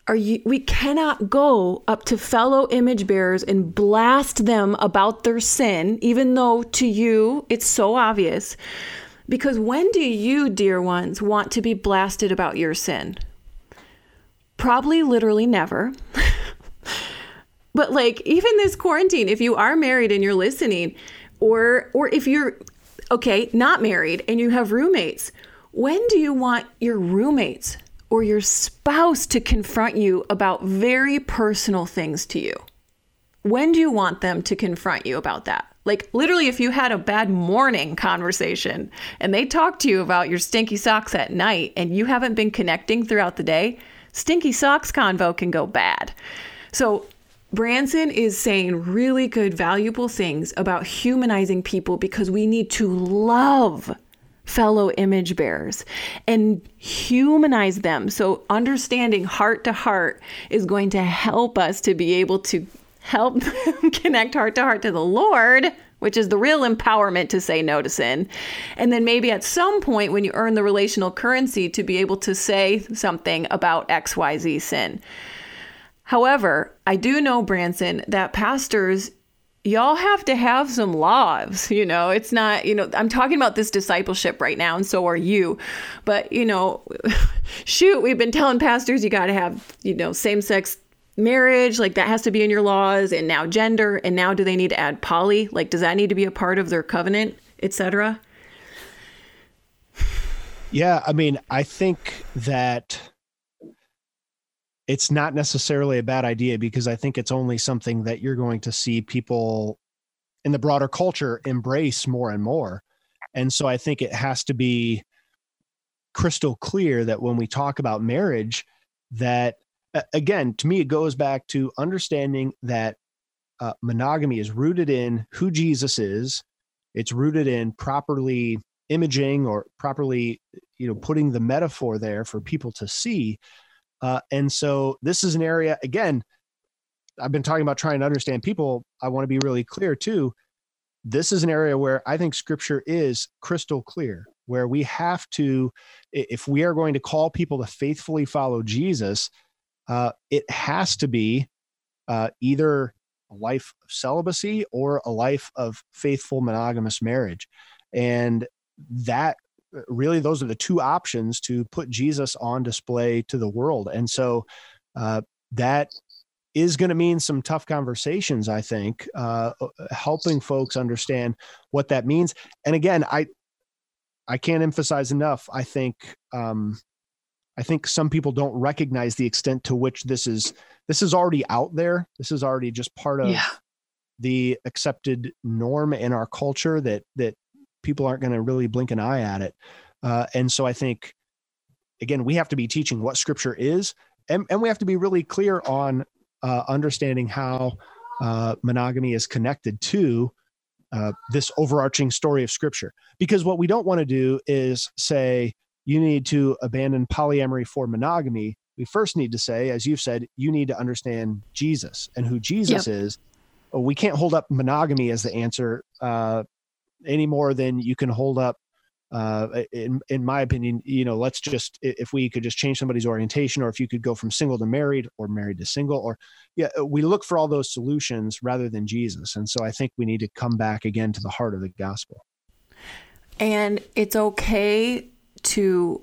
are you we cannot go up to fellow image bearers and blast them about their sin even though to you it's so obvious. Because when do you dear ones want to be blasted about your sin? Probably literally never. But like even this quarantine if you are married and you're listening or or if you're okay not married and you have roommates when do you want your roommates or your spouse to confront you about very personal things to you? When do you want them to confront you about that? Like, literally, if you had a bad morning conversation and they talk to you about your stinky socks at night and you haven't been connecting throughout the day, stinky socks convo can go bad. So, Branson is saying really good, valuable things about humanizing people because we need to love fellow image bearers and humanize them. So, understanding heart to heart is going to help us to be able to help connect heart to heart to the Lord, which is the real empowerment to say no to sin. And then maybe at some point when you earn the relational currency to be able to say something about XYZ sin. However, I do know, Branson, that pastors y'all have to have some laws. You know, it's not, you know, I'm talking about this discipleship right now, and so are you. But, you know, shoot, we've been telling pastors you got to have, you know, same sex marriage, like that has to be in your laws, and now gender, and now do they need to add poly? Like, does that need to be a part of their covenant, etc.? Yeah, I mean, I think that it's not necessarily a bad idea because I think it's only something that you're going to see people in the broader culture embrace more and more. And so I think it has to be crystal clear that when we talk about marriage, that again, to me, it goes back to understanding that uh, monogamy is rooted in who Jesus is. It's rooted in properly imaging or properly, you know, putting the metaphor there for people to see uh, and so this is an area, again, I've been talking about trying to understand people. I want to be really clear too. This is an area where I think scripture is crystal clear, where we have to, if we are going to call people to faithfully follow Jesus, uh, it has to be uh, either a life of celibacy or a life of faithful monogamous marriage. And that really those are the two options to put Jesus on display to the world. And so uh, that is going to mean some tough conversations, I think, uh, uh, helping folks understand what that means. And again, I I can't emphasize enough. I think um, I think some people don't recognize the extent to which this is this is already out there. This is already just part of yeah. the accepted norm in our culture that that people aren't going to really blink an eye at it. Uh, and so I think, again, we have to be teaching what scripture is, and, and we have to be really clear on uh, understanding how uh, monogamy is connected to uh, this overarching story of scripture. Because what we don't want to do is say, you need to abandon polyamory for monogamy. We first need to say, as you've said, you need to understand Jesus and who Jesus yep. is. We can't hold up monogamy as the answer uh, any more than you can hold up uh, in in my opinion, you know, let's just if we could just change somebody's orientation, or if you could go from single to married, or married to single, or yeah, uh, we look for all those solutions rather than Jesus. And so I think we need to come back again to the heart of the gospel. And it's okay to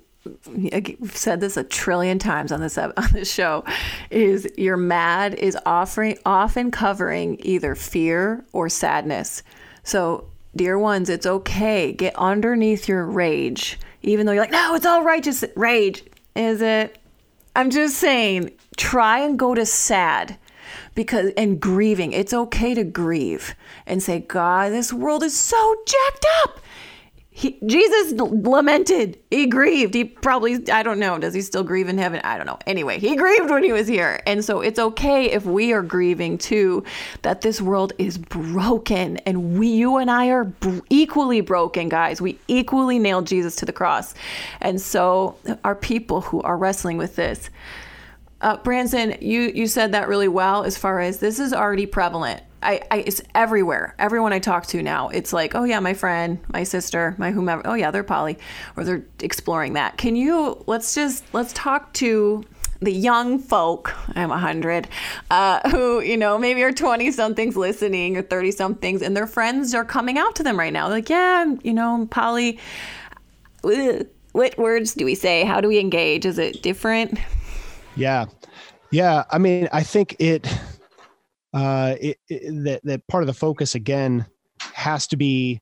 I've said this a trillion times on this on this show, is your mad is offering often covering either fear or sadness. So, dear ones, it's okay. Get underneath your rage, even though you're like, no, it's all righteous rage. Is it? I'm just saying, try and go to sad because and grieving. It's okay to grieve and say, God, this world is so jacked up he, Jesus lamented. He grieved. He probably, I don't know, does he still grieve in heaven? I don't know. Anyway, he grieved when he was here. And so it's okay if we are grieving too, that this world is broken. And we, you and I are equally broken, guys. We equally nailed Jesus to the cross. And so our people who are wrestling with this. Uh, Branson, you, you said that really well as far as this is already prevalent I, I, it's everywhere. Everyone I talk to now, it's like, oh yeah, my friend, my sister, my whomever. Oh yeah, they're poly, or they're exploring that. Can you? Let's just let's talk to the young folk. I'm a hundred, uh, who you know maybe are twenty somethings listening or thirty somethings, and their friends are coming out to them right now. They're like, yeah, you know, poly. What words do we say? How do we engage? Is it different? Yeah, yeah. I mean, I think it uh, it, it, that that part of the focus again has to be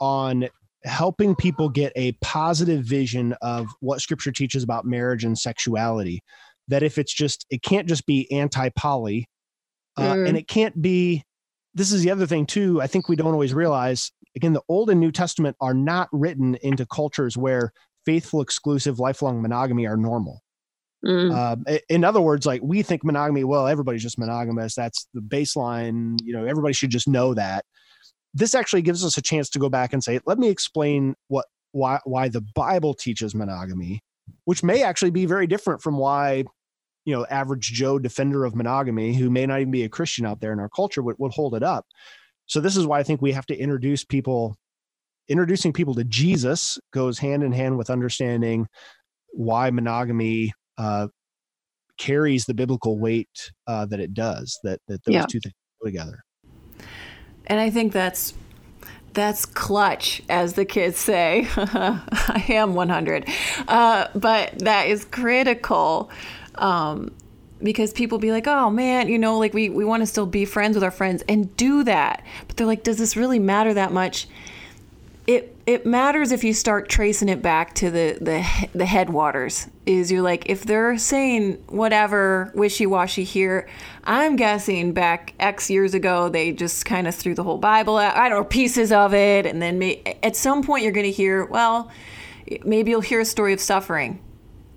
on helping people get a positive vision of what scripture teaches about marriage and sexuality that if it's just it can't just be anti-poly uh, mm. and it can't be this is the other thing too i think we don't always realize again the old and new testament are not written into cultures where faithful exclusive lifelong monogamy are normal Mm. Uh, in other words, like we think monogamy, well, everybody's just monogamous. That's the baseline. You know, everybody should just know that. This actually gives us a chance to go back and say, let me explain what why why the Bible teaches monogamy, which may actually be very different from why you know average Joe defender of monogamy, who may not even be a Christian out there in our culture, would, would hold it up. So this is why I think we have to introduce people. Introducing people to Jesus goes hand in hand with understanding why monogamy uh, carries the biblical weight uh, that it does. That that those yeah. two things go together. And I think that's that's clutch, as the kids say. I am 100, uh, but that is critical. Um, because people be like, oh man, you know, like we, we want to still be friends with our friends and do that. But they're like, does this really matter that much? It matters if you start tracing it back to the the the headwaters. Is you're like if they're saying whatever wishy washy here, I'm guessing back X years ago they just kind of threw the whole Bible out, I don't know pieces of it, and then may, at some point you're going to hear well, maybe you'll hear a story of suffering.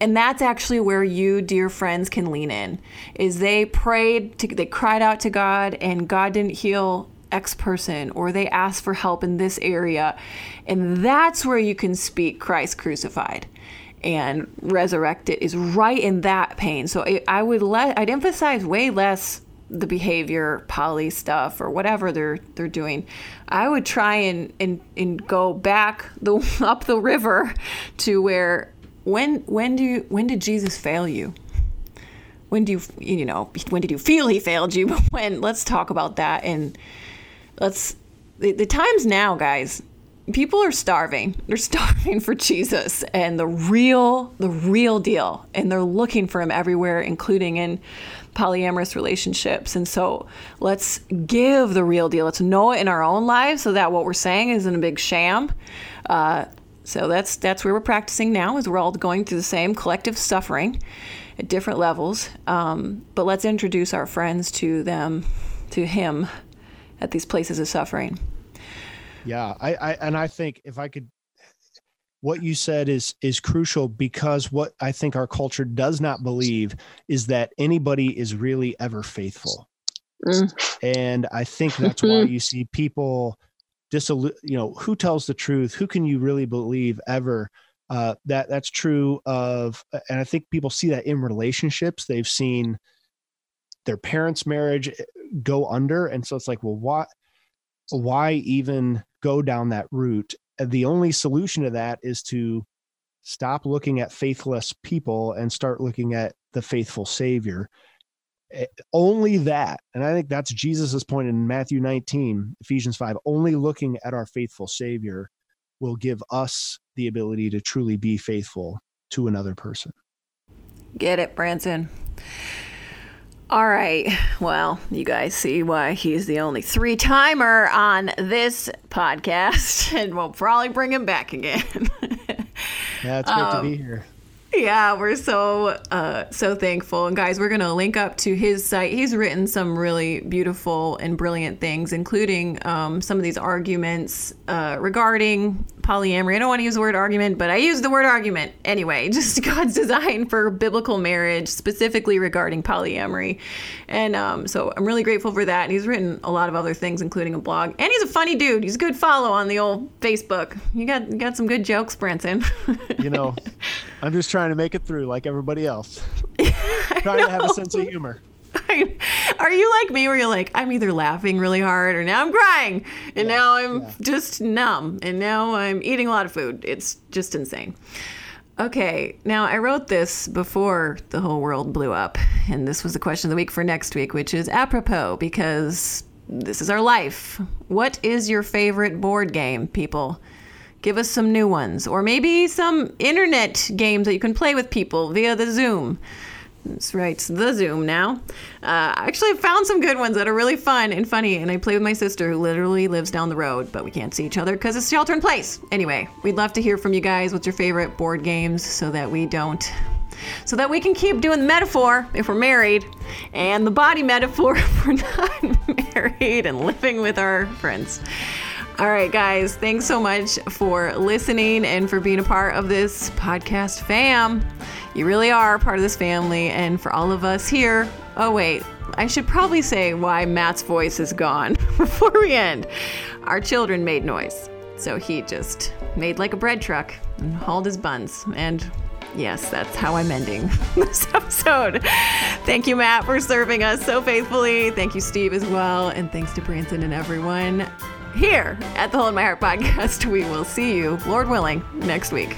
And that's actually where you, dear friends, can lean in. Is they prayed, to, they cried out to God, and God didn't heal X person or they ask for help in this area. And that's where you can speak Christ crucified and resurrected is right in that pain. So I would let I'd emphasize way less the behavior poly stuff or whatever they're they're doing. I would try and and, and go back the up the river to where when when do you, when did Jesus fail you? When do you you know when did you feel he failed you? But when let's talk about that and let's the, the times now, guys. People are starving. They're starving for Jesus and the real, the real deal. And they're looking for him everywhere, including in polyamorous relationships. And so let's give the real deal. Let's know it in our own lives so that what we're saying isn't a big sham. Uh, so that's that's where we're practicing now. Is we're all going through the same collective suffering at different levels. Um, but let's introduce our friends to them, to Him, at these places of suffering. Yeah, I, I and I think if I could what you said is is crucial because what I think our culture does not believe is that anybody is really ever faithful. Mm. And I think that's why you see people disillu- you know, who tells the truth? Who can you really believe ever? Uh, that that's true of and I think people see that in relationships. They've seen their parents' marriage go under and so it's like well why why even go down that route the only solution to that is to stop looking at faithless people and start looking at the faithful savior eh, only that and i think that's jesus's point in matthew 19 ephesians 5 only looking at our faithful savior will give us the ability to truly be faithful to another person. Get it, Branson. All right. Well, you guys see why he's the only three timer on this podcast, and we'll probably bring him back again. yeah, it's good um, to be here. Yeah, we're so uh, so thankful. And guys, we're gonna link up to his site. He's written some really beautiful and brilliant things, including um, some of these arguments uh, regarding polyamory. I don't want to use the word argument, but I use the word argument anyway. Just God's design for biblical marriage, specifically regarding polyamory. And um, so I'm really grateful for that. And he's written a lot of other things, including a blog. And he's a funny dude. He's a good follow on the old Facebook. You got you got some good jokes, Branson. you know, I'm just trying to make it through like everybody else. trying to have a sense of humor. Are you like me where you're like, I'm either laughing really hard or now I'm crying and yeah, now I'm yeah. just numb and now I'm eating a lot of food? It's just insane. Okay, now I wrote this before the whole world blew up, and this was the question of the week for next week, which is apropos because this is our life. What is your favorite board game, people? Give us some new ones, or maybe some internet games that you can play with people via the Zoom. That's right, the Zoom now. Uh, I actually found some good ones that are really fun and funny, and I play with my sister who literally lives down the road, but we can't see each other because it's shelter in place. Anyway, we'd love to hear from you guys. What's your favorite board games so that we don't so that we can keep doing the metaphor if we're married and the body metaphor if we're not married and living with our friends. All right, guys, thanks so much for listening and for being a part of this podcast fam. You really are part of this family, and for all of us here, oh, wait, I should probably say why Matt's voice is gone before we end. Our children made noise, so he just made like a bread truck and hauled his buns. And yes, that's how I'm ending this episode. Thank you, Matt, for serving us so faithfully. Thank you, Steve, as well. And thanks to Branson and everyone here at the Hole in My Heart podcast. We will see you, Lord willing, next week.